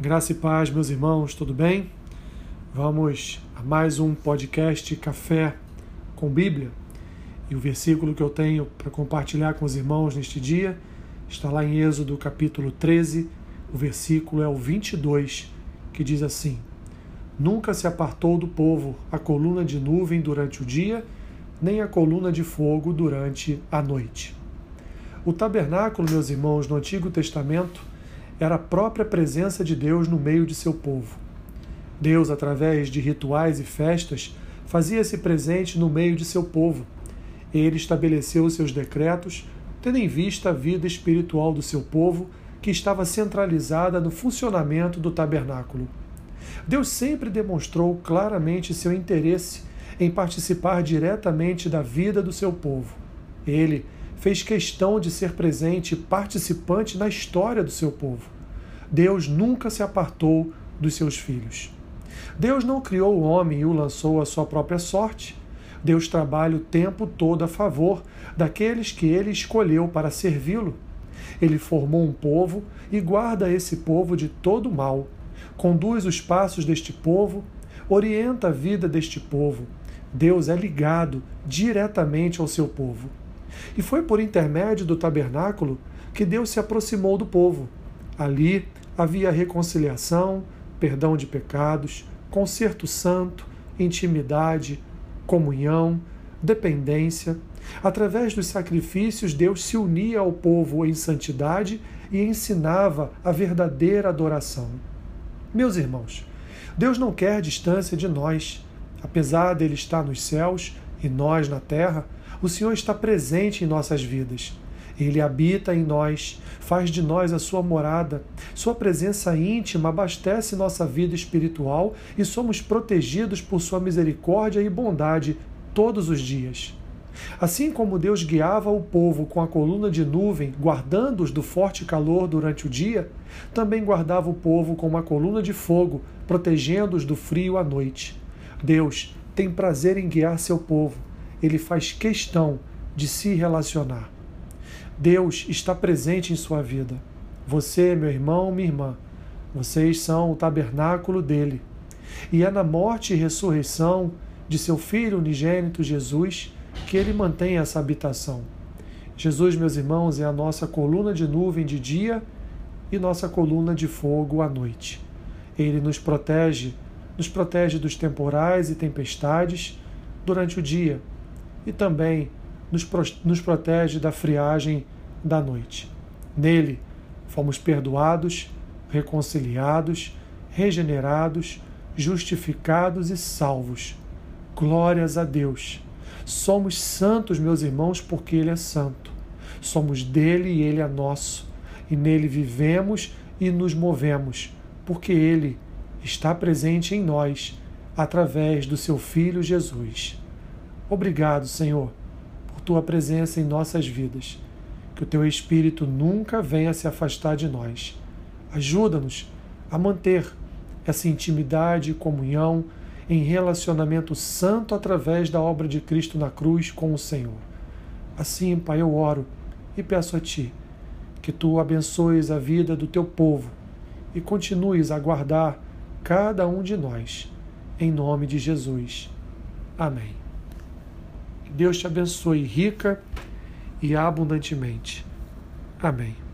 Graça e paz, meus irmãos, tudo bem? Vamos a mais um podcast Café com Bíblia. E o versículo que eu tenho para compartilhar com os irmãos neste dia está lá em Êxodo capítulo 13, o versículo é o 22, que diz assim: Nunca se apartou do povo a coluna de nuvem durante o dia, nem a coluna de fogo durante a noite. O tabernáculo, meus irmãos, no Antigo Testamento, era a própria presença de Deus no meio de seu povo. Deus, através de rituais e festas, fazia-se presente no meio de seu povo. Ele estabeleceu seus decretos, tendo em vista a vida espiritual do seu povo, que estava centralizada no funcionamento do tabernáculo. Deus sempre demonstrou claramente seu interesse em participar diretamente da vida do seu povo. Ele fez questão de ser presente e participante na história do seu povo. Deus nunca se apartou dos seus filhos. Deus não criou o homem e o lançou à sua própria sorte. Deus trabalha o tempo todo a favor daqueles que ele escolheu para servi-lo. Ele formou um povo e guarda esse povo de todo mal. Conduz os passos deste povo, orienta a vida deste povo. Deus é ligado diretamente ao seu povo. E foi por intermédio do tabernáculo que Deus se aproximou do povo. Ali havia reconciliação, perdão de pecados, conserto santo, intimidade, comunhão, dependência. Através dos sacrifícios, Deus se unia ao povo em santidade e ensinava a verdadeira adoração. Meus irmãos, Deus não quer distância de nós. Apesar dele estar nos céus e nós na terra, o Senhor está presente em nossas vidas. Ele habita em nós, faz de nós a sua morada. Sua presença íntima abastece nossa vida espiritual e somos protegidos por sua misericórdia e bondade todos os dias. Assim como Deus guiava o povo com a coluna de nuvem, guardando-os do forte calor durante o dia, também guardava o povo com uma coluna de fogo, protegendo-os do frio à noite. Deus tem prazer em guiar seu povo ele faz questão de se relacionar. Deus está presente em sua vida. Você, meu irmão, minha irmã, vocês são o tabernáculo dele. E é na morte e ressurreição de seu Filho unigênito Jesus que ele mantém essa habitação. Jesus, meus irmãos, é a nossa coluna de nuvem de dia e nossa coluna de fogo à noite. Ele nos protege, nos protege dos temporais e tempestades durante o dia e também nos, nos protege da friagem da noite. Nele fomos perdoados, reconciliados, regenerados, justificados e salvos. Glórias a Deus. Somos santos, meus irmãos, porque Ele é santo. Somos dele e Ele é nosso. E nele vivemos e nos movemos, porque Ele está presente em nós através do seu Filho Jesus. Obrigado, Senhor, por tua presença em nossas vidas. Que o teu Espírito nunca venha se afastar de nós. Ajuda-nos a manter essa intimidade e comunhão em relacionamento santo através da obra de Cristo na cruz com o Senhor. Assim, Pai, eu oro e peço a Ti que Tu abençoes a vida do Teu povo e continues a guardar cada um de nós. Em nome de Jesus. Amém. Deus te abençoe rica e abundantemente. Amém.